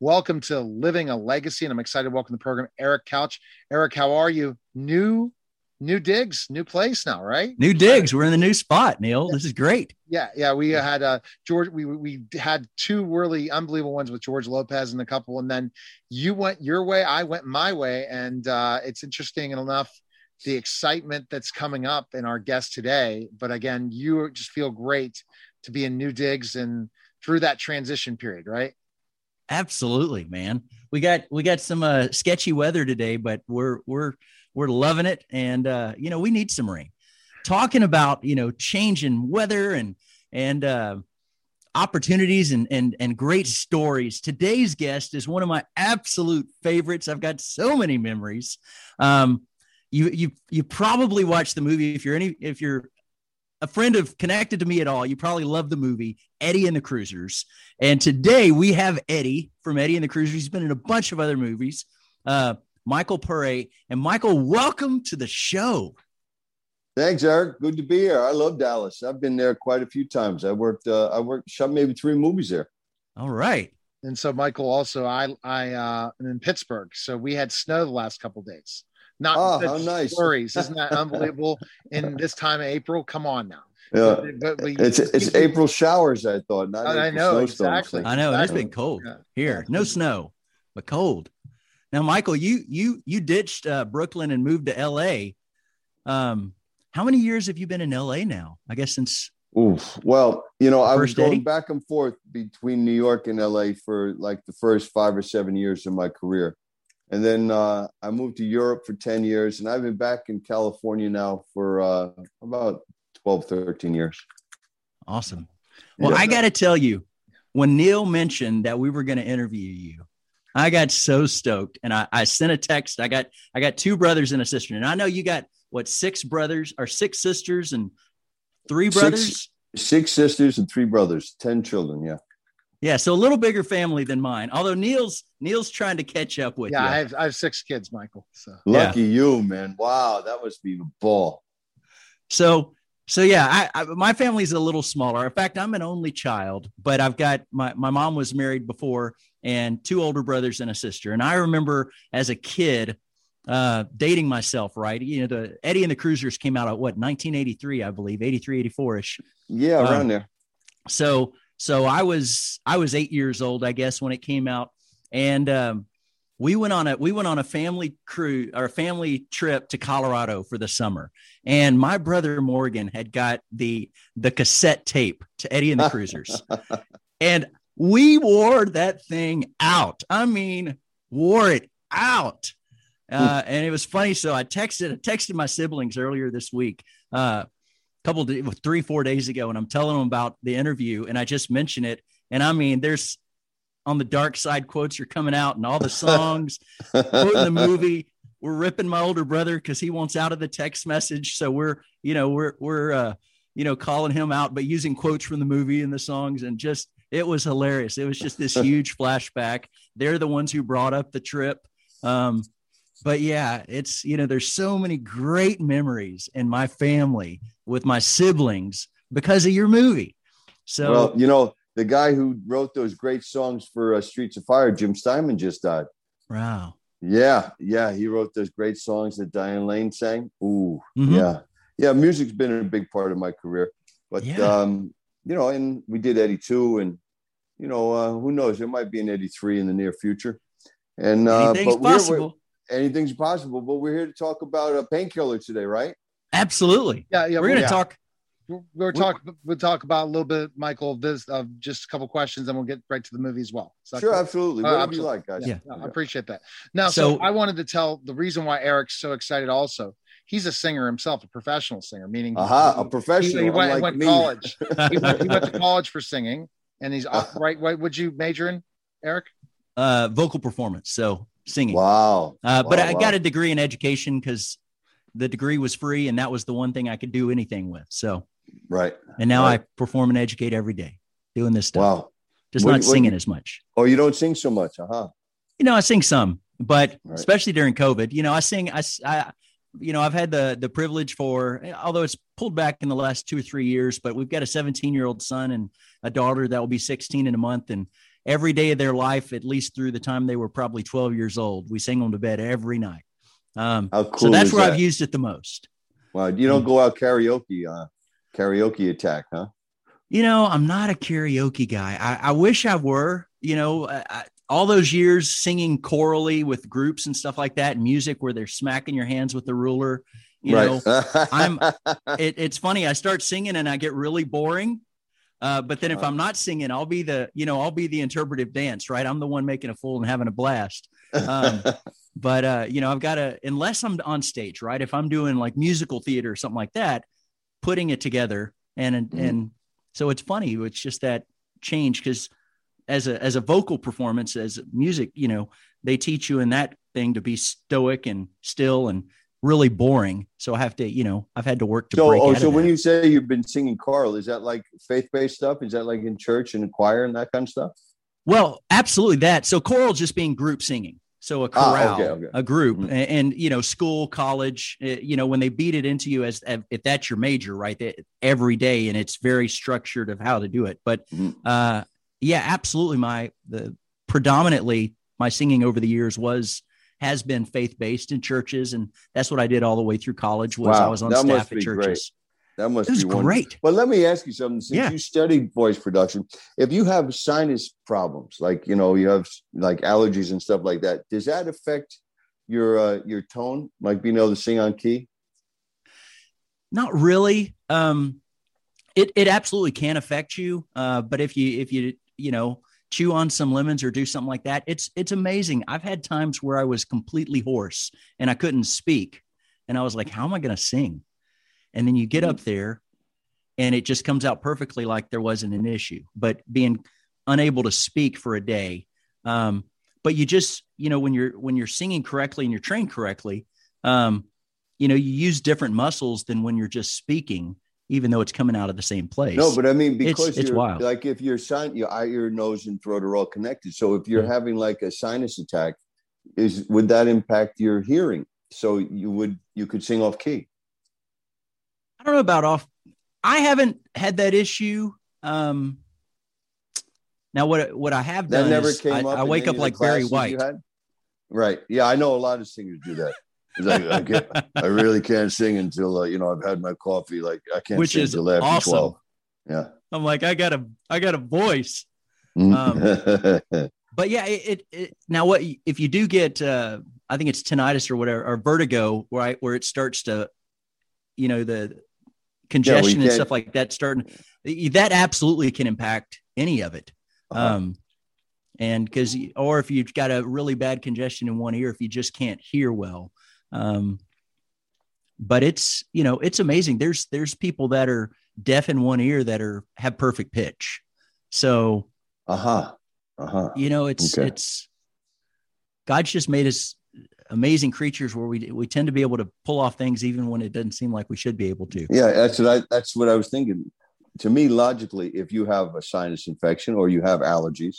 Welcome to Living a Legacy, and I'm excited to welcome the program Eric Couch. Eric, how are you? New, new digs, new place now, right? New digs. We're in the new spot, Neil. This is great. Yeah, yeah. We had uh George. We we had two really unbelievable ones with George Lopez and a couple, and then you went your way, I went my way, and uh, it's interesting enough the excitement that's coming up in our guest today. But again, you just feel great to be in new digs and through that transition period, right? Absolutely, man. We got we got some uh, sketchy weather today, but we're we're we're loving it, and uh, you know we need some rain. Talking about you know changing weather and and uh, opportunities and and and great stories. Today's guest is one of my absolute favorites. I've got so many memories. Um, you you you probably watched the movie if you're any if you're a friend of connected to me at all, you probably love the movie Eddie and the Cruisers. And today we have Eddie from Eddie and the Cruisers. He's been in a bunch of other movies. Uh, Michael Paré. And Michael, welcome to the show. Thanks, Eric. Good to be here. I love Dallas. I've been there quite a few times. I worked, uh, I worked, shot maybe three movies there. All right. And so, Michael, also, I, I, uh, am in Pittsburgh. So we had snow the last couple days. Not oh, how nice. stories. Isn't that unbelievable? In this time of April, come on now. Yeah, but, but, but it's it's April showers. I thought. Not I know exactly. I know exactly. it's been cold yeah. here. No snow, but cold. Now, Michael, you you you ditched uh, Brooklyn and moved to L.A. Um, how many years have you been in L.A. now? I guess since. Oof. Well, you know, I was going back and forth between New York and LA for like the first five or seven years of my career. And then uh, I moved to Europe for 10 years, and I've been back in California now for uh, about 12, 13 years. Awesome. Well, yeah. I got to tell you, when Neil mentioned that we were going to interview you, I got so stoked, and I, I sent a text. I got I got two brothers and a sister, and I know you got what six brothers or six sisters and three brothers. Six, six sisters and three brothers, ten children. Yeah. Yeah, so a little bigger family than mine. Although Neil's Neil's trying to catch up with yeah, you. I have I have six kids, Michael. So lucky yeah. you, man. Wow, that must be a ball. So so yeah, I, I, my family's a little smaller. In fact, I'm an only child, but I've got my my mom was married before and two older brothers and a sister. And I remember as a kid uh, dating myself, right? You know, the Eddie and the Cruisers came out at what 1983, I believe, 83, 84 ish. Yeah, around um, there. So so I was I was eight years old, I guess, when it came out, and um, we went on a we went on a family crew or a family trip to Colorado for the summer. And my brother Morgan had got the the cassette tape to Eddie and the Cruisers, and we wore that thing out. I mean, wore it out. Uh, and it was funny. So I texted, I texted my siblings earlier this week. Uh, couple of, three four days ago and i'm telling them about the interview and i just mentioned it. And i mean there's on the dark side quotes are coming out and all the songs. Quoting the movie we're ripping my older brother because he wants out of the text message. So we're you know we're we're uh you know calling him out but using quotes from the movie and the songs and just it was hilarious. It was just this huge flashback. They're the ones who brought up the trip. Um but yeah, it's you know, there's so many great memories in my family with my siblings because of your movie. So well, you know, the guy who wrote those great songs for uh, Streets of Fire, Jim Steinman, just died. Wow. Yeah, yeah, he wrote those great songs that Diane Lane sang. Ooh, mm-hmm. yeah, yeah. Music's been a big part of my career, but yeah. um, you know, and we did '82, and you know, uh, who knows? There might be an '83 in the near future. And uh, Anything's but possible. We're, anything's possible. But we're here to talk about a painkiller today, right? Absolutely. Yeah, yeah. We're going to yeah. talk. We're talk. We'll talk about a little bit, Michael, of this, of just a couple questions, and we'll get right to the movie as well. Sure, cool? absolutely. Uh, Whatever absolutely. you like, guys. Yeah, yeah, I appreciate that. Now, so, so I wanted to tell the reason why Eric's so excited. Also, he's a singer himself, a professional singer, meaning uh-huh, a professional. He, he went, went college. he, went, he, went, to college for singing, and he's right. What would you major in, Eric? Uh, vocal performance. So singing. Wow. Uh, wow, but I got a degree in education because the degree was free and that was the one thing I could do anything with. So, right. And now right. I perform and educate every day doing this stuff. Wow. Just what, not singing what, as much. Oh, you don't sing so much. Uh huh. You know, I sing some, but right. especially during COVID, you know, I sing, I, I, you know, I've had the the privilege for, although it's pulled back in the last two or three years, but we've got a 17 year old son and a daughter that will be 16 in a month, and every day of their life, at least through the time they were probably 12 years old. We sing them to bed every night. Um, cool so that's where that? I've used it the most. Wow. You don't go out karaoke, uh, karaoke attack, huh? You know, I'm not a karaoke guy. I, I wish I were. You know, I, all those years singing chorally with groups and stuff like that, music where they're smacking your hands with the ruler. You right. know, I'm. It, it's funny. I start singing and I get really boring. Uh, but then if uh-huh. I'm not singing, I'll be the, you know, I'll be the interpretive dance, right? I'm the one making a fool and having a blast. Um, but uh, you know, I've got to, unless I'm on stage, right? If I'm doing like musical theater or something like that, putting it together and mm-hmm. and so it's funny. It's just that change because as a as a vocal performance, as music, you know, they teach you in that thing to be stoic and still and really boring. So I have to, you know, I've had to work to so, break. Oh, so when you say you've been singing choral, is that like faith based stuff? Is that like in church and choir and that kind of stuff? Well, absolutely that. So choral just being group singing. So a chorale, ah, okay, okay. a group, mm-hmm. and, and, you know, school, college, eh, you know, when they beat it into you as if that's your major, right? Every day, and it's very structured of how to do it. But mm-hmm. uh, yeah, absolutely. My the predominantly my singing over the years was has been faith based in churches, and that's what I did all the way through college. Was wow, I was on staff at churches. Great. That must be great. But let me ask you something. Since yeah. you studied voice production, if you have sinus problems, like you know, you have like allergies and stuff like that, does that affect your uh, your tone, like being able to sing on key? Not really. Um, it it absolutely can affect you. Uh, but if you if you you know chew on some lemons or do something like that, it's it's amazing. I've had times where I was completely hoarse and I couldn't speak, and I was like, "How am I going to sing?" And then you get up there and it just comes out perfectly like there wasn't an issue. But being unable to speak for a day, um, but you just, you know, when you're when you're singing correctly and you're trained correctly, um, you know, you use different muscles than when you're just speaking, even though it's coming out of the same place. No, but I mean, because it's, it's wild. Like if your sign, your eye, your nose, and throat are all connected. So if you're having like a sinus attack, is would that impact your hearing? So you would you could sing off key. I don't know about off. I haven't had that issue. Um, now, what what I have done that never came I, up I wake up like Barry White. Right. Yeah, I know a lot of singers do that. I, I, I, really can't sing until uh, you know I've had my coffee. Like I can't Which sing is until after awesome. twelve. Yeah. I'm like I got a I got a voice. Um, but yeah, it, it, it, now what if you do get uh, I think it's tinnitus or whatever or vertigo where I, where it starts to you know the congestion yeah, and stuff like that starting that absolutely can impact any of it uh-huh. um and because or if you've got a really bad congestion in one ear if you just can't hear well um but it's you know it's amazing there's there's people that are deaf in one ear that are have perfect pitch so uh-huh uh-huh you know it's okay. it's god's just made us amazing creatures where we we tend to be able to pull off things even when it doesn't seem like we should be able to. Yeah, that's what I that's what I was thinking. To me, logically, if you have a sinus infection or you have allergies,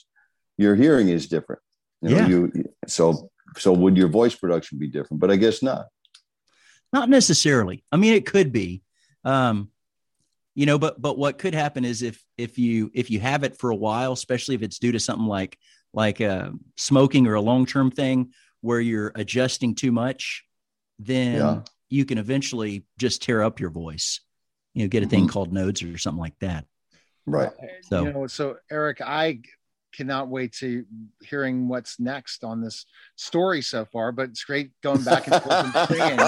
your hearing is different. You know, yeah. You, so so would your voice production be different? But I guess not. Not necessarily. I mean, it could be. Um, you know, but but what could happen is if if you if you have it for a while, especially if it's due to something like like uh, smoking or a long term thing, where you're adjusting too much, then yeah. you can eventually just tear up your voice. You know, get a thing mm-hmm. called nodes or something like that. Right. So, you know, so Eric, I cannot wait to hearing what's next on this story so far. But it's great going back and forth and singing.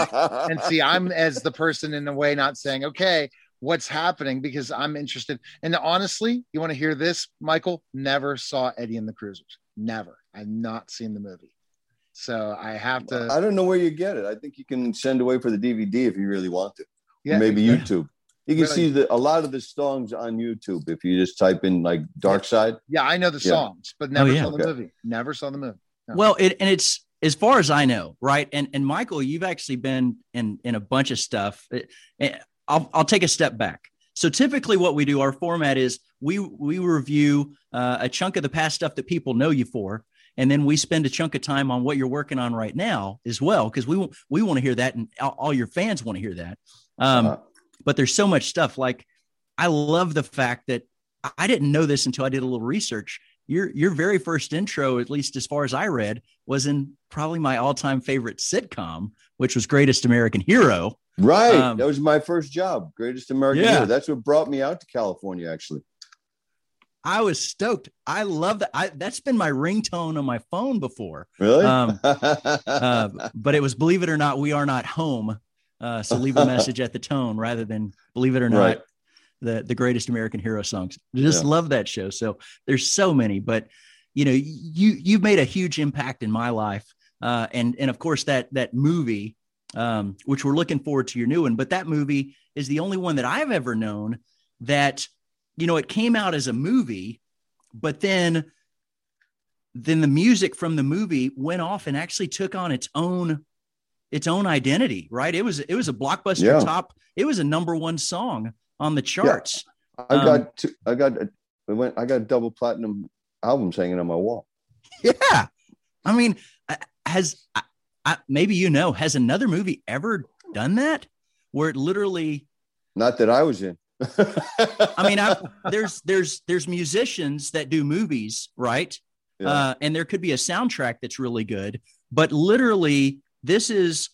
And see, I'm as the person in a way not saying, okay, what's happening because I'm interested. And honestly, you want to hear this, Michael? Never saw Eddie and the Cruisers. Never. I've not seen the movie. So I have to. I don't know where you get it. I think you can send away for the DVD if you really want to. Yeah, maybe. YouTube. You can really? see the, a lot of the songs on YouTube if you just type in like Dark Side. Yeah, I know the yeah. songs, but never oh, yeah. saw the okay. movie. Never saw the movie. No. Well, it, and it's as far as I know, right? And and Michael, you've actually been in in a bunch of stuff. I'll I'll take a step back. So typically, what we do, our format is we we review uh, a chunk of the past stuff that people know you for, and then we spend a chunk of time on what you're working on right now as well because we we want to hear that and all your fans want to hear that um, uh-huh. But there's so much stuff like i love the fact that i didn't know this until i did a little research your your very first intro, at least as far as I read, was in probably my all-time favorite sitcom, which was Greatest American Hero. Right. Um, that was my first job, Greatest American yeah. Hero. That's what brought me out to California, actually. I was stoked. I love that. I, that's been my ringtone on my phone before. Really? Um, uh, but it was "Believe It or Not, We Are Not Home." Uh, so leave a message at the tone rather than "Believe It or Not." Right. The the greatest American hero songs. Just yeah. love that show. So there's so many, but you know, you you've made a huge impact in my life, uh, and and of course that that movie, um, which we're looking forward to your new one. But that movie is the only one that I've ever known that you know, it came out as a movie, but then then the music from the movie went off and actually took on its own its own identity, right? It was it was a blockbuster yeah. top. It was a number one song on the charts. Yeah. I got um, two, I got I went I got a double platinum albums hanging on my wall. Yeah, I mean, has I, maybe you know has another movie ever done that where it literally? Not that I was in. I mean, I, there's there's there's musicians that do movies, right? Yeah. Uh, and there could be a soundtrack that's really good, but literally, this is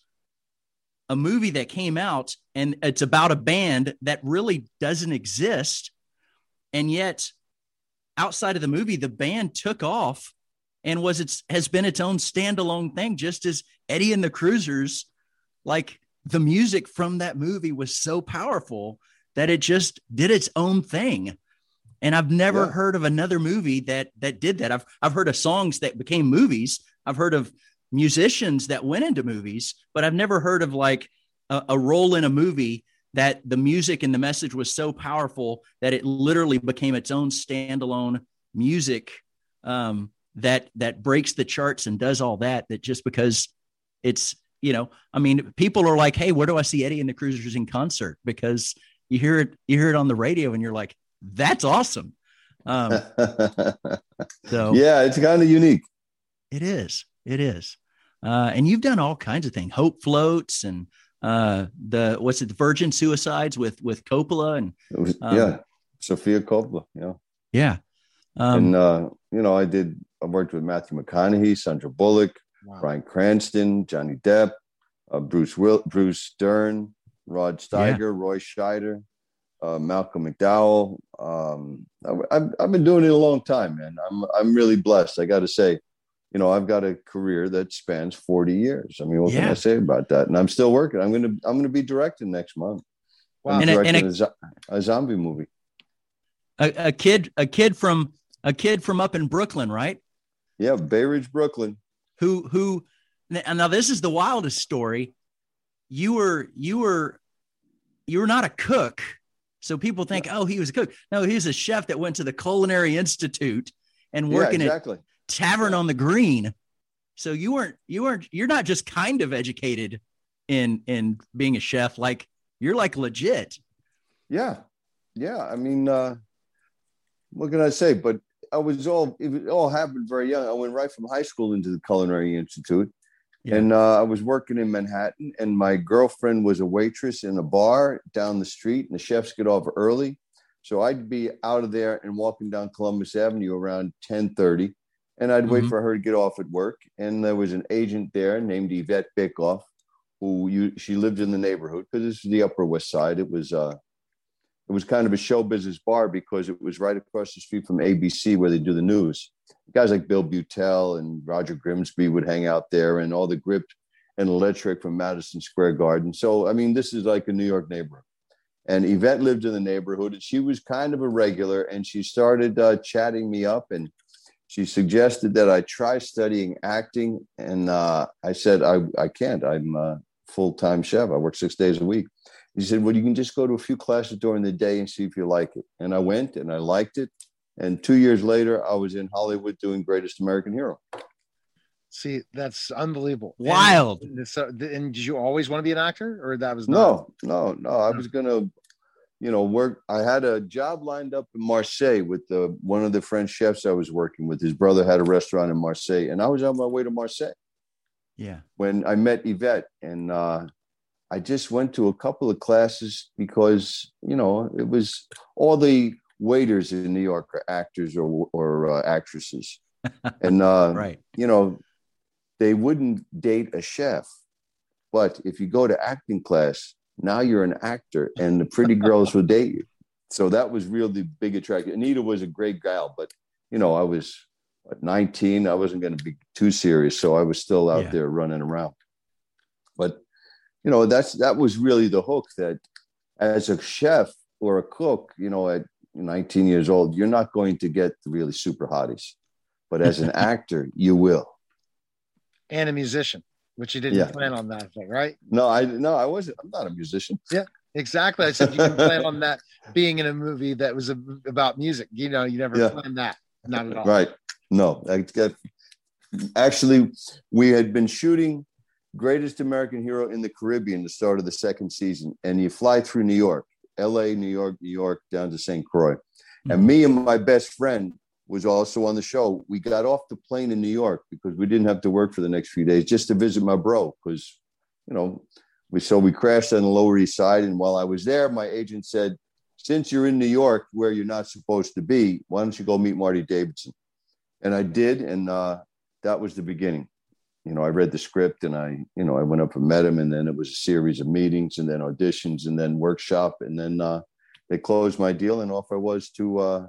a movie that came out, and it's about a band that really doesn't exist, and yet, outside of the movie, the band took off and was its has been its own standalone thing, just as Eddie and the Cruisers, like the music from that movie was so powerful that it just did its own thing. And I've never yeah. heard of another movie that that did that. I've I've heard of songs that became movies. I've heard of musicians that went into movies, but I've never heard of like a, a role in a movie that the music and the message was so powerful that it literally became its own standalone music um, that that breaks the charts and does all that. That just because it's you know, I mean, people are like, hey, where do I see Eddie and the Cruisers in concert? Because you hear it you hear it on the radio and you're like that's awesome um, so yeah it's kind of unique it is it is uh, and you've done all kinds of things hope floats and uh, the what's it the virgin suicides with with coppola and was, um, yeah Sofia coppola yeah yeah um, and uh, you know i did i worked with matthew mcconaughey sandra bullock wow. bryan cranston johnny depp uh, bruce will bruce dern Rod Steiger, yeah. Roy Scheider, uh, Malcolm McDowell. Um, I, have I've been doing it a long time, man. I'm I'm really blessed. I got to say, you know, I've got a career that spans 40 years. I mean, what yeah. can I say about that? And I'm still working. I'm gonna I'm gonna be directing next month. Wow. And directing a, a, a, zombie movie. A, a kid, a kid from a kid from up in Brooklyn, right? Yeah, Bay Ridge, Brooklyn. Who who? Now this is the wildest story you were you were you were not a cook. So people think, oh, he was a cook. No, he's a chef that went to the Culinary Institute and working yeah, exactly. at Tavern on the Green. So you weren't you weren't you're not just kind of educated in in being a chef, like you're like legit. Yeah. Yeah. I mean, uh what can I say? But I was all it all happened very young. I went right from high school into the Culinary Institute. Yeah. And uh, I was working in Manhattan, and my girlfriend was a waitress in a bar down the street, and the chefs get off early. So I'd be out of there and walking down Columbus Avenue around 1030, and I'd mm-hmm. wait for her to get off at work. And there was an agent there named Yvette Bikoff, who you, she lived in the neighborhood because this is the Upper West Side. It was uh, it was kind of a show business bar because it was right across the street from ABC where they do the news guys like Bill Beutel and Roger Grimsby would hang out there, and all the grip and electric from Madison Square Garden. So, I mean, this is like a New York neighborhood. And Yvette lived in the neighborhood, and she was kind of a regular. And she started uh, chatting me up, and she suggested that I try studying acting. And uh, I said, I, I can't. I'm a full time chef. I work six days a week. She said, Well, you can just go to a few classes during the day and see if you like it. And I went and I liked it. And two years later, I was in Hollywood doing Greatest American Hero. See, that's unbelievable. Wild. And, so, and did you always want to be an actor, or that was not? no, no, no? I was gonna, you know, work. I had a job lined up in Marseille with the one of the French chefs I was working with. His brother had a restaurant in Marseille, and I was on my way to Marseille. Yeah. When I met Yvette, and uh, I just went to a couple of classes because you know it was all the waiters in New York are actors or or uh, actresses, and uh, right, you know, they wouldn't date a chef, but if you go to acting class, now you're an actor, and the pretty girls will date you. So that was really the big attraction. Anita was a great gal, but you know, I was what, 19. I wasn't going to be too serious, so I was still out yeah. there running around. But you know, that's that was really the hook. That as a chef or a cook, you know, at 19 years old, you're not going to get the really super hotties, but as an actor, you will. And a musician, which you didn't yeah. plan on that thing, right? No, I no, I wasn't. I'm not a musician. Yeah, exactly. I said you didn't plan on that being in a movie that was a, about music. You know, you never yeah. planned that. Not at all. Right. No, I, actually, we had been shooting Greatest American Hero in the Caribbean, the start of the second season, and you fly through New York, L.A., New York, New York, down to St. Croix, mm-hmm. and me and my best friend was also on the show. We got off the plane in New York because we didn't have to work for the next few days just to visit my bro because, you know, we so we crashed on the Lower East Side, and while I was there, my agent said, "Since you're in New York, where you're not supposed to be, why don't you go meet Marty Davidson?" And I did, and uh, that was the beginning you know, I read the script and I, you know, I went up and met him, and then it was a series of meetings and then auditions and then workshop, and then uh, they closed my deal, and off I was to uh,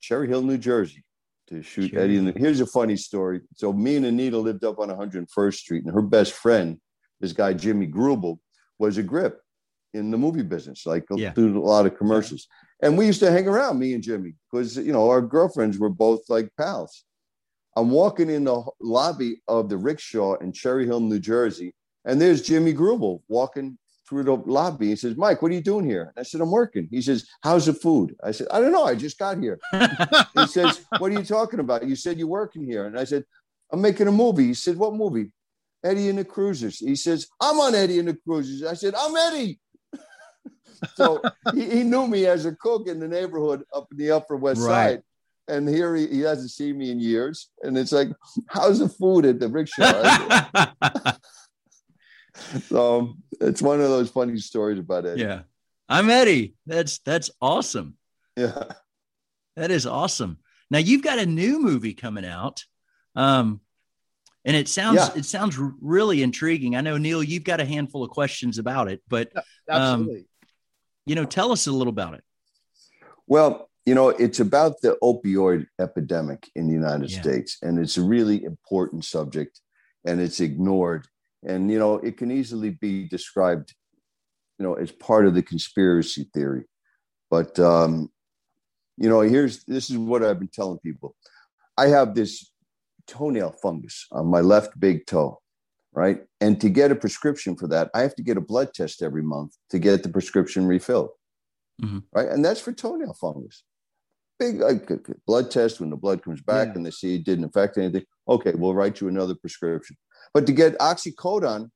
Cherry Hill, New Jersey, to shoot sure. Eddie. And here's a funny story. So me and Anita lived up on 101st Street, and her best friend, this guy Jimmy Grubel, was a grip in the movie business, like yeah. do a lot of commercials. And we used to hang around, me and Jimmy, because you know our girlfriends were both like pals. I'm walking in the lobby of the rickshaw in Cherry Hill, New Jersey, and there's Jimmy Grubel walking through the lobby. He says, Mike, what are you doing here? I said, I'm working. He says, How's the food? I said, I don't know. I just got here. he says, What are you talking about? You said you're working here. And I said, I'm making a movie. He said, What movie? Eddie and the Cruisers. He says, I'm on Eddie and the Cruisers. I said, I'm Eddie. so he, he, knew me as a cook in the neighborhood up in the Upper West right. Side and here he, he hasn't seen me in years. And it's like, how's the food at the rickshaw? so it's one of those funny stories about it. Yeah. I'm Eddie. That's that's awesome. Yeah. That is awesome. Now you've got a new movie coming out. Um and it sounds yeah. it sounds really intriguing. I know Neil, you've got a handful of questions about it, but absolutely. Um, you know, tell us a little about it. Well, you know, it's about the opioid epidemic in the United yeah. States, and it's a really important subject, and it's ignored. And you know, it can easily be described, you know, as part of the conspiracy theory. But um, you know, here's this is what I've been telling people. I have this toenail fungus on my left big toe, right? And to get a prescription for that, I have to get a blood test every month to get the prescription refilled. Mm-hmm. Right. And that's for toenail fungus big like, blood test when the blood comes back yeah. and they see it didn't affect anything. Okay, we'll write you another prescription. But to get oxycodone,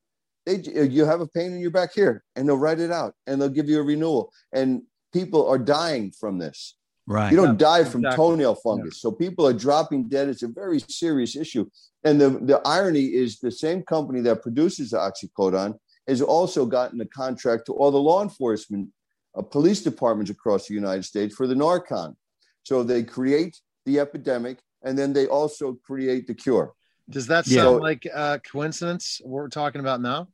they you have a pain in your back here, and they'll write it out, and they'll give you a renewal. And people are dying from this. Right. You don't yeah, die from exactly. toenail fungus. Yeah. So people are dropping dead. It's a very serious issue. And the, the irony is the same company that produces the oxycodone has also gotten a contract to all the law enforcement uh, police departments across the United States for the Narcan. So they create the epidemic and then they also create the cure. Does that sound yeah. like a coincidence? What we're talking about now?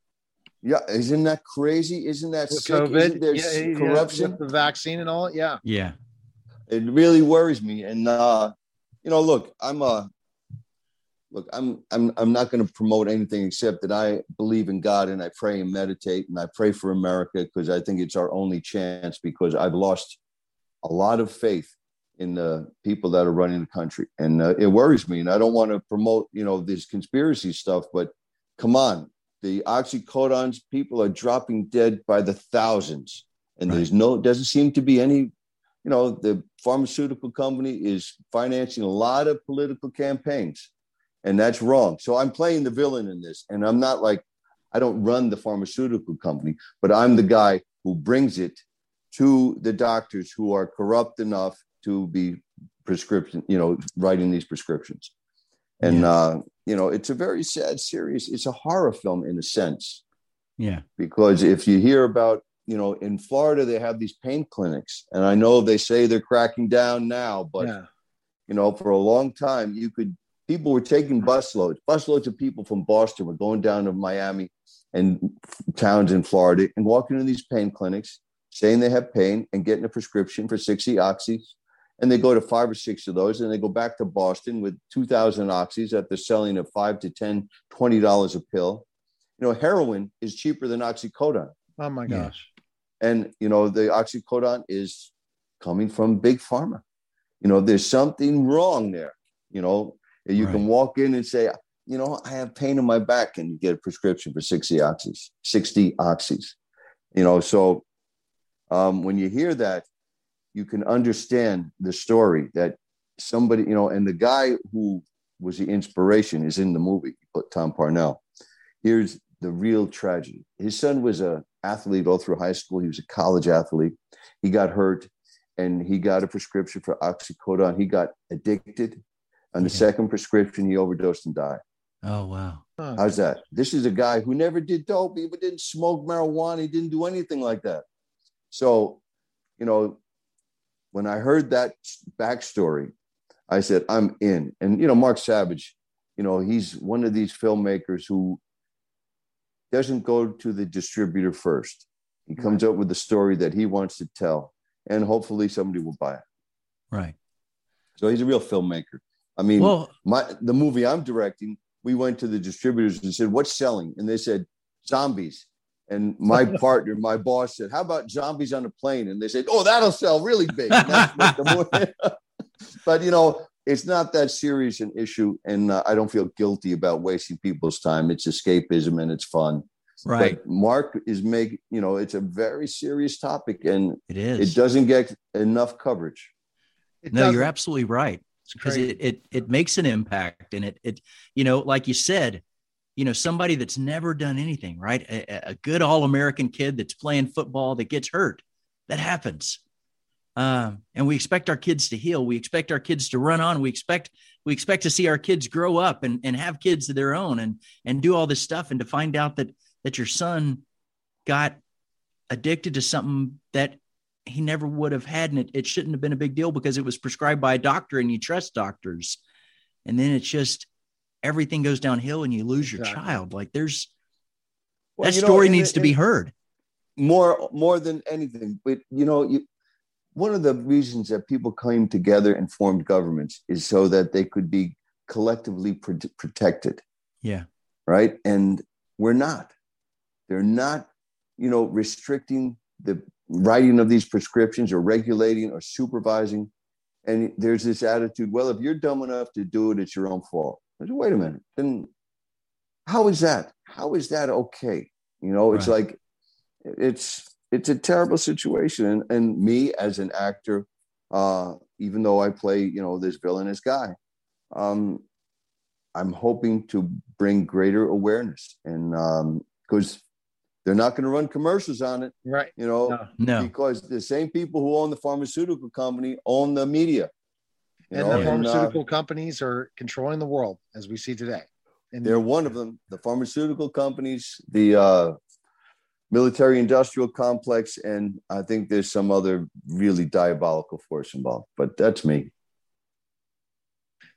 Yeah, isn't that crazy? Isn't that sick? COVID? Isn't there yeah, corruption? Yeah, the vaccine and all? It, yeah. Yeah. It really worries me. And uh, you know, look, I'm a look, I'm I'm I'm not going to promote anything except that I believe in God and I pray and meditate and I pray for America because I think it's our only chance because I've lost a lot of faith in the people that are running the country, and uh, it worries me. And I don't want to promote, you know, this conspiracy stuff, but come on, the oxycodones people are dropping dead by the thousands, and right. there's no doesn't seem to be any. You know, the pharmaceutical company is financing a lot of political campaigns, and that's wrong. So I'm playing the villain in this, and I'm not like I don't run the pharmaceutical company, but I'm the guy who brings it to the doctors who are corrupt enough to be prescription, you know, writing these prescriptions. And, yeah. uh, you know, it's a very sad, series. it's a horror film in a sense. Yeah. Because if you hear about you know, in Florida, they have these pain clinics. And I know they say they're cracking down now, but, yeah. you know, for a long time, you could, people were taking busloads, busloads of people from Boston were going down to Miami and towns in Florida and walking in these pain clinics, saying they have pain and getting a prescription for 60 oxys. And they go to five or six of those and they go back to Boston with 2,000 oxys that they're selling at five to 10, $20 a pill. You know, heroin is cheaper than oxycodone. Oh my gosh. And, you know, the oxycodone is coming from big pharma. You know, there's something wrong there. You know, you right. can walk in and say, you know, I have pain in my back, and you get a prescription for 60 oxys, 60 oxys. You know, so um, when you hear that, you can understand the story that somebody, you know, and the guy who was the inspiration is in the movie, Tom Parnell. Here's the real tragedy. His son was a athlete all through high school. He was a college athlete. He got hurt and he got a prescription for oxycodone. He got addicted. On the second prescription, he overdosed and died. Oh, wow. How's that? This is a guy who never did dope, he didn't smoke marijuana, he didn't do anything like that. So, you know, when I heard that backstory, I said, I'm in. And, you know, Mark Savage, you know, he's one of these filmmakers who doesn't go to the distributor first. He comes right. up with the story that he wants to tell, and hopefully somebody will buy it. Right. So he's a real filmmaker. I mean, well, my the movie I'm directing, we went to the distributors and said, "What's selling?" And they said, "Zombies." And my partner, my boss said, "How about zombies on a plane?" And they said, "Oh, that'll sell really big." but you know, it's not that serious an issue, and uh, I don't feel guilty about wasting people's time. It's escapism and it's fun. Right. But Mark is making, you know, it's a very serious topic, and it is. It doesn't get enough coverage. It no, you're absolutely right because it, it it makes an impact, and it it you know, like you said, you know, somebody that's never done anything, right? A, a good all American kid that's playing football that gets hurt, that happens um, and we expect our kids to heal. We expect our kids to run on. We expect we expect to see our kids grow up and, and have kids of their own and and do all this stuff. And to find out that that your son got addicted to something that he never would have had, and it, it shouldn't have been a big deal because it was prescribed by a doctor and you trust doctors. And then it's just everything goes downhill and you lose your child. Like there's well, that story know, needs to be heard more more than anything. But you know, you one of the reasons that people came together and formed governments is so that they could be collectively pro- protected. Yeah. Right. And we're not. They're not, you know, restricting the writing of these prescriptions or regulating or supervising. And there's this attitude well, if you're dumb enough to do it, it's your own fault. Said, Wait a minute. Then how is that? How is that okay? You know, it's right. like, it's, it's a terrible situation. And, and me as an actor, uh, even though I play, you know, this villainous guy, um, I'm hoping to bring greater awareness and because um, they're not going to run commercials on it, right? You know, no. no. because the same people who own the pharmaceutical company own the media, and know? the pharmaceutical and, uh, companies are controlling the world as we see today. And they're one of them. The pharmaceutical companies, the uh, military industrial complex and i think there's some other really diabolical force involved but that's me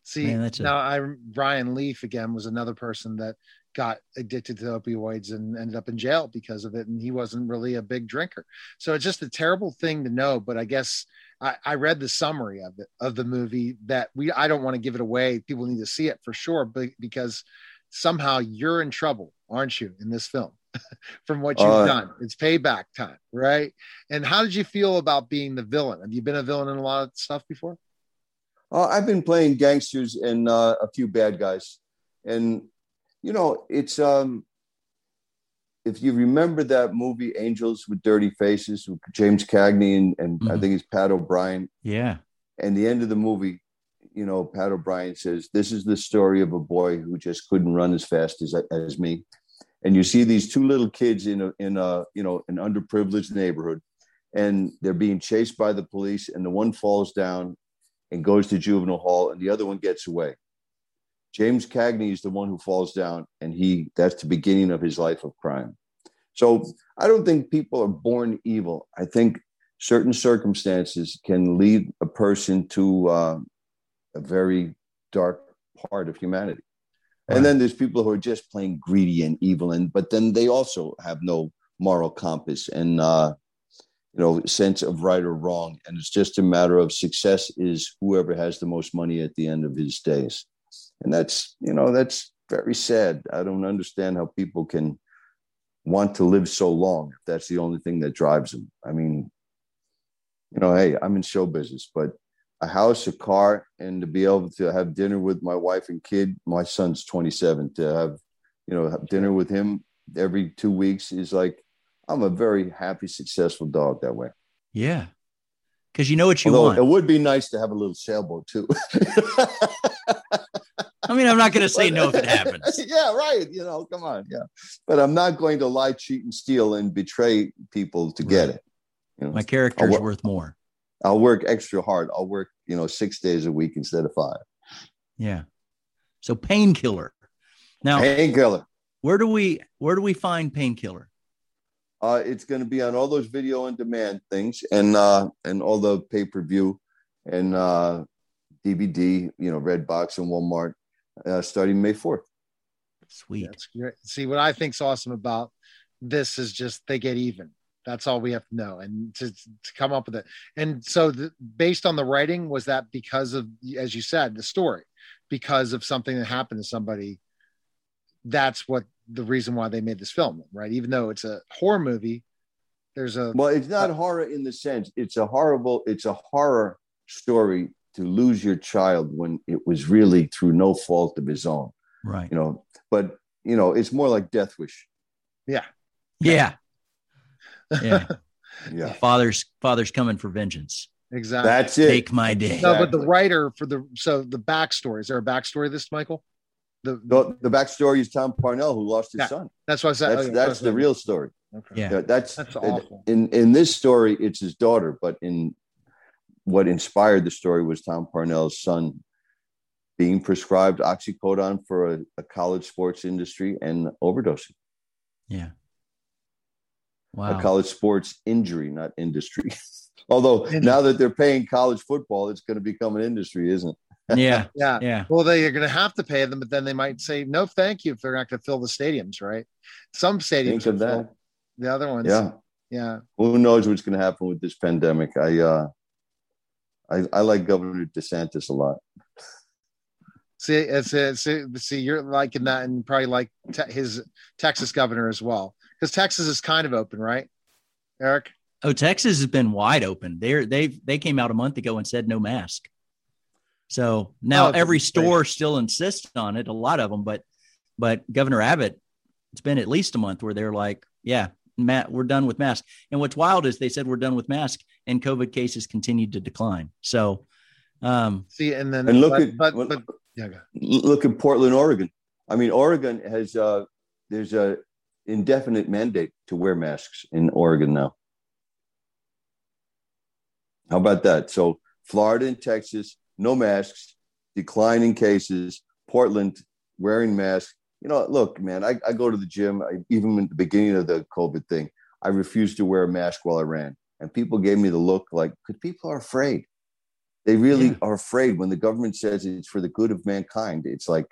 see Man, now i Ryan Leaf again was another person that got addicted to opioids and ended up in jail because of it and he wasn't really a big drinker so it's just a terrible thing to know but i guess I, I read the summary of it of the movie that we i don't want to give it away people need to see it for sure but because somehow you're in trouble aren't you in this film from what you've uh, done. It's payback time, right? And how did you feel about being the villain? Have you been a villain in a lot of stuff before? Uh, I've been playing gangsters and uh, a few bad guys, and you know, it's um, if you remember that movie Angels with Dirty Faces with James Cagney and, and mm-hmm. I think it's Pat O'Brien. Yeah. And the end of the movie, you know, Pat O'Brien says, "This is the story of a boy who just couldn't run as fast as as me." and you see these two little kids in a in a you know an underprivileged neighborhood and they're being chased by the police and the one falls down and goes to juvenile hall and the other one gets away james cagney is the one who falls down and he that's the beginning of his life of crime So I don't think people are born evil. I think certain circumstances can lead a person to uh, a very dark part of humanity. Right. And then there's people who are just plain greedy and evil, and but then they also have no moral compass and uh, you know sense of right or wrong, and it's just a matter of success is whoever has the most money at the end of his days, and that's you know that's very sad. I don't understand how people can want to live so long if that's the only thing that drives them. I mean, you know, hey, I'm in show business, but a house, a car, and to be able to have dinner with my wife and kid. My son's 27. To have, you know, have dinner with him every two weeks is like I'm a very happy, successful dog that way. Yeah, because you know what you Although want. It would be nice to have a little sailboat too. I mean, I'm not going to say no if it happens. yeah, right. You know, come on. Yeah. But I'm not going to lie, cheat, and steal and betray people to get it. You know? My character is worth more. I'll work extra hard. I'll work, you know, six days a week instead of five. Yeah. So painkiller. Now painkiller. Where do we where do we find painkiller? Uh, it's going to be on all those video on demand things and uh, and all the pay per view and uh, DVD, you know, Redbox and Walmart, uh, starting May fourth. Sweet. That's great. See, what I think's awesome about this is just they get even. That's all we have to know, and to, to come up with it. And so, the, based on the writing, was that because of, as you said, the story, because of something that happened to somebody. That's what the reason why they made this film, right? Even though it's a horror movie, there's a well, it's not uh, horror in the sense it's a horrible, it's a horror story to lose your child when it was really through no fault of his own, right? You know, but you know, it's more like Death Wish. Yeah, yeah, yeah. yeah. Father's father's coming for vengeance. Exactly. That's it. Take my day. Exactly. No, but the writer for the so the backstory is there a backstory to this, Michael? The the, the backstory is Tom Parnell who lost his yeah, son. That's what I said. That's, oh, that's the real story. Okay. Yeah. yeah. that's that's awful. In in this story, it's his daughter, but in what inspired the story was Tom Parnell's son being prescribed oxycodone for a, a college sports industry and overdosing. Yeah. Wow. A college sports injury, not industry. Although now that they're paying college football, it's going to become an industry, isn't it? Yeah. yeah. Yeah. Well, they're going to have to pay them, but then they might say, no, thank you if they're not going to fill the stadiums, right? Some stadiums. Think of that. The other ones. Yeah. Yeah. Who knows what's going to happen with this pandemic? I, uh, I, I like Governor DeSantis a lot. See, it's, it's, see, you're liking that, and probably like te- his Texas governor as well, because Texas is kind of open, right, Eric? Oh, Texas has been wide open. They're they they came out a month ago and said no mask. So now oh, every store still insists on it. A lot of them, but but Governor Abbott, it's been at least a month where they're like, yeah, Matt, we're done with mask. And what's wild is they said we're done with mask, and COVID cases continued to decline. So, um, see, and then and look but, at but, but yeah, look at Portland, Oregon. I mean, Oregon has uh, there's a indefinite mandate to wear masks in Oregon now. How about that? So, Florida and Texas, no masks, declining cases. Portland wearing masks you know, look, man, I, I go to the gym. I, even in the beginning of the COVID thing, I refused to wear a mask while I ran. And people gave me the look like, because people are afraid. They really yeah. are afraid when the government says it's for the good of mankind. It's like,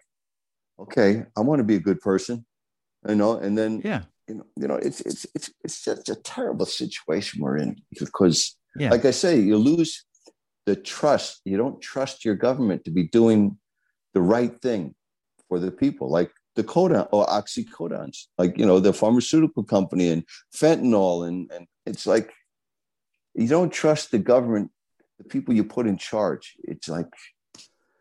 okay, I want to be a good person, you know, and then, yeah, you know, you know, it's, it's, it's, it's such a terrible situation we're in because, yeah. like I say, you lose the trust. You don't trust your government to be doing the right thing for the people. Like the codon or oxycodons, like you know the pharmaceutical company and fentanyl, and and it's like you don't trust the government, the people you put in charge. It's like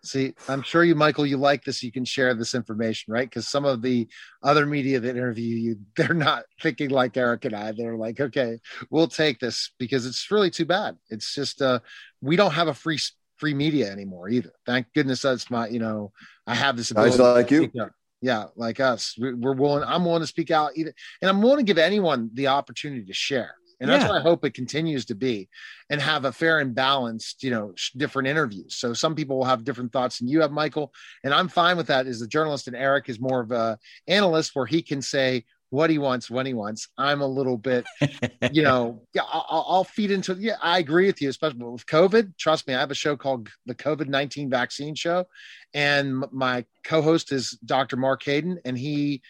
See, I'm sure you, Michael, you like this. You can share this information, right? Because some of the other media that interview you, they're not thinking like Eric and I. They're like, okay, we'll take this because it's really too bad. It's just uh, we don't have a free free media anymore either. Thank goodness that's my, you know, I have this ability. Guys like you yeah like us. We're willing i'm willing to speak out either and i'm willing to give anyone the opportunity to share. And that's what i hope it continues to be and have a fair and balanced you know different interviews. So some people will have different thoughts than you have michael and i'm fine with that. As a journalist and eric is more of a analyst where he can say what he wants when he wants. I'm a little bit, you know, yeah, I'll, I'll, feed into. Yeah, I agree with you, especially with COVID. Trust me, I have a show called the COVID nineteen Vaccine Show, and my co-host is Dr. Mark Hayden, and he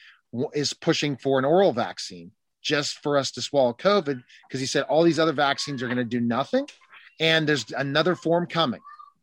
is pushing for an oral vaccine just for us to swallow COVID because he said all these other vaccines are going to do nothing, and there's another form coming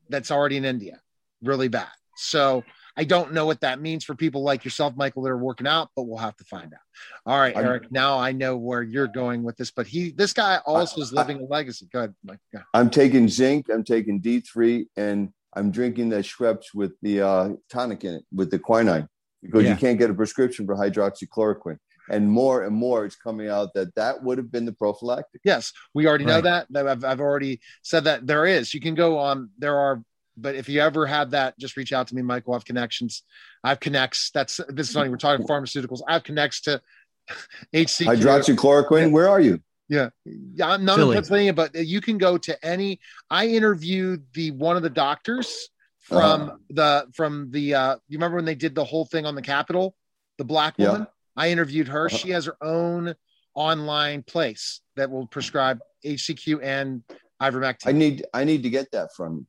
that's already in India, really bad. So I don't know what that means for people like yourself, Michael, that are working out, but we'll have to find out. All right, Eric. now I know where you're going with this, but he, this guy also is living a legacy. Go ahead, Mike. Go. I'm taking zinc. I'm taking D3, and I'm drinking that Schweppes with the uh, tonic in it, with the quinine, because yeah. you can't get a prescription for hydroxychloroquine and more and more it's coming out that that would have been the prophylactic yes we already right. know that I've, I've already said that there is you can go on there are but if you ever have that, just reach out to me, Michael. I have connections. I have connects. That's this is funny. We're talking pharmaceuticals. I have connects to HC hydroxychloroquine. Where are you? Yeah, yeah. I'm not Philly. in Pennsylvania, but you can go to any. I interviewed the one of the doctors from uh the from the. uh You remember when they did the whole thing on the Capitol, the black woman? Yeah. I interviewed her. Uh-huh. She has her own online place that will prescribe HCQ and ivermectin. I need I need to get that from you.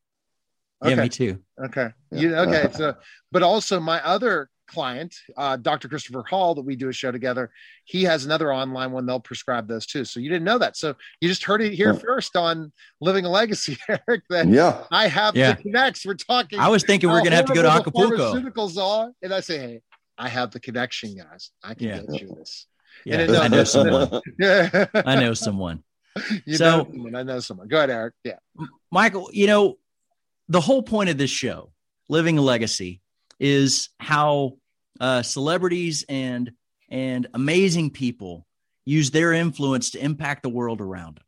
Okay. Yeah, me too. Okay. Yeah. You, okay. So, but also my other client, uh, Dr. Christopher Hall, that we do a show together, he has another online one. They'll prescribe those too. So you didn't know that. So you just heard it here yeah. first on Living a Legacy, Eric. That yeah, I have yeah. the connects. We're talking. I was thinking we going to have to go to Acapulco. Pharmaceuticals are, and I say, hey, I have the connection, guys. I can yeah. get you this. Yeah, I know someone. yeah, I know someone. You so, know someone. I know someone. Go ahead, Eric. Yeah, Michael. You know, the whole point of this show, Living a Legacy, is how uh, celebrities and and amazing people use their influence to impact the world around them.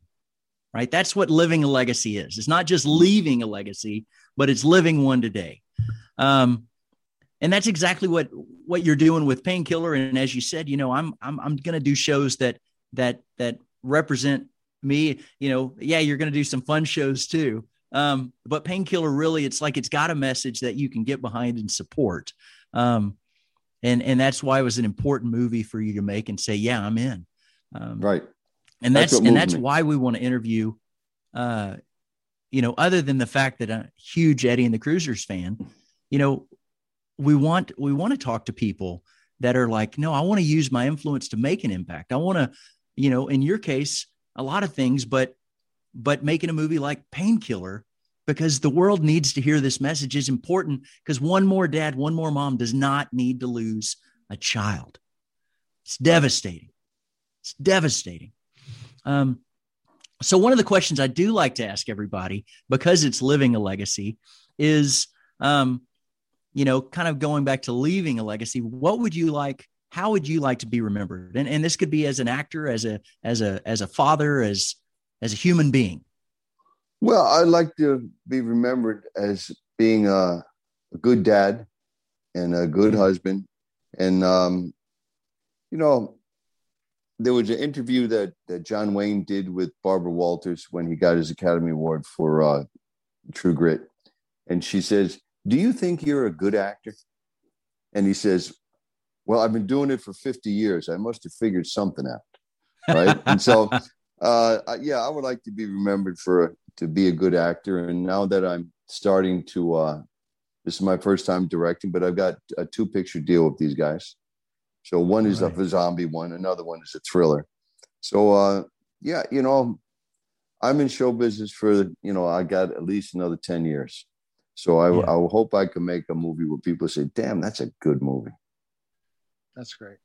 Right? That's what living a legacy is. It's not just leaving a legacy, but it's living one today. Um, and that's exactly what what you're doing with painkiller. And as you said, you know, I'm I'm I'm going to do shows that that that represent me. You know, yeah, you're going to do some fun shows too. Um, but painkiller really, it's like it's got a message that you can get behind and support. Um, and and that's why it was an important movie for you to make and say, yeah, I'm in. Um, right. And that's, that's and that's me. why we want to interview. Uh, you know, other than the fact that I'm a huge Eddie and the Cruisers fan, you know, we want we want to talk to people that are like, no, I want to use my influence to make an impact. I want to, you know, in your case, a lot of things, but but making a movie like Painkiller because the world needs to hear this message is important because one more dad, one more mom does not need to lose a child. It's devastating. It's devastating. Um, so, one of the questions I do like to ask everybody, because it's living a legacy, is, um, you know, kind of going back to leaving a legacy. What would you like? How would you like to be remembered? And, and this could be as an actor, as a as a as a father, as as a human being? Well, I'd like to be remembered as being a, a good dad and a good husband. And, um, you know, there was an interview that, that John Wayne did with Barbara Walters when he got his Academy Award for uh, True Grit. And she says, Do you think you're a good actor? And he says, Well, I've been doing it for 50 years. I must have figured something out. Right. and so uh, yeah, I would like to be remembered for to be a good actor. And now that I'm starting to, uh, this is my first time directing, but I've got a two picture deal with these guys. So one is right. a zombie one, another one is a thriller. So uh, yeah, you know, I'm in show business for you know I got at least another ten years. So I, yeah. I hope I can make a movie where people say, "Damn, that's a good movie." That's great.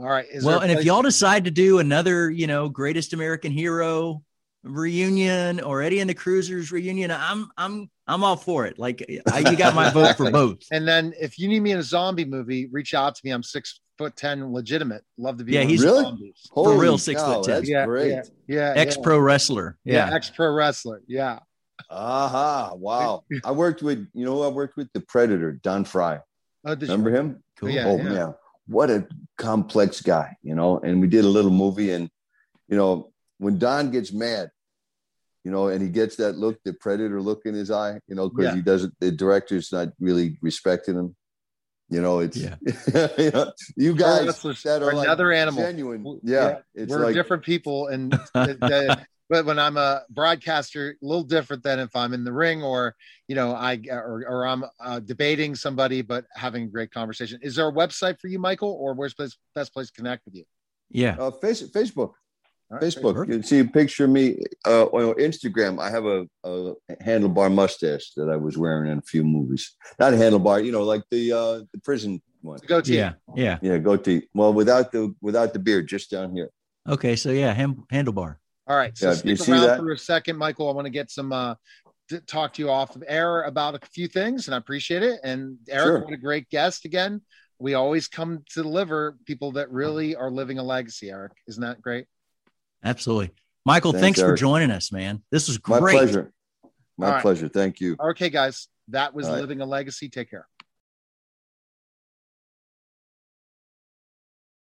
All right. well, and if y'all decide to do another, you know, greatest American hero reunion or Eddie and the Cruisers reunion, I'm I'm I'm all for it. Like I, you got my vote for both. And then if you need me in a zombie movie, reach out to me. I'm six foot ten, legitimate. Love to be. Yeah, he's really for real six cow, foot ten. yeah, great. Yeah, yeah ex pro yeah. wrestler. Yeah, yeah ex pro wrestler. Yeah. Aha! Uh-huh. Wow. I worked with you know I worked with the Predator, Don Frye. Oh, Remember you? him? Cool. Yeah, oh yeah. yeah what a complex guy, you know. And we did a little movie, and you know, when Don gets mad, you know, and he gets that look, the predator look in his eye, you know, because yeah. he doesn't. The director's not really respecting him. You know, it's yeah. you, guys that are another like animal. Genuine. Yeah, yeah. we're like, different people, and uh, uh, but when I'm a broadcaster, a little different than if I'm in the ring or you know I or, or I'm uh, debating somebody, but having a great conversation. Is there a website for you, Michael, or where's the best place to connect with you? Yeah, uh, face, Facebook. Right, Facebook. You can see a picture of me uh, on Instagram. I have a, a, handlebar mustache that I was wearing in a few movies. Not a handlebar, you know, like the uh, the prison one. Goatee. Yeah, yeah, yeah, goatee. Well, without the without the beard, just down here. Okay, so yeah, ham, handlebar. All right, so yeah, stick around that? for a second, Michael. I want to get some uh, to talk to you off of air about a few things, and I appreciate it. And Eric, sure. what a great guest again. We always come to deliver people that really are living a legacy. Eric, isn't that great? Absolutely. Michael, thanks, thanks for joining us, man. This was great. My pleasure. My right. pleasure. Thank you. Okay, guys. That was Living a Legacy. Take care.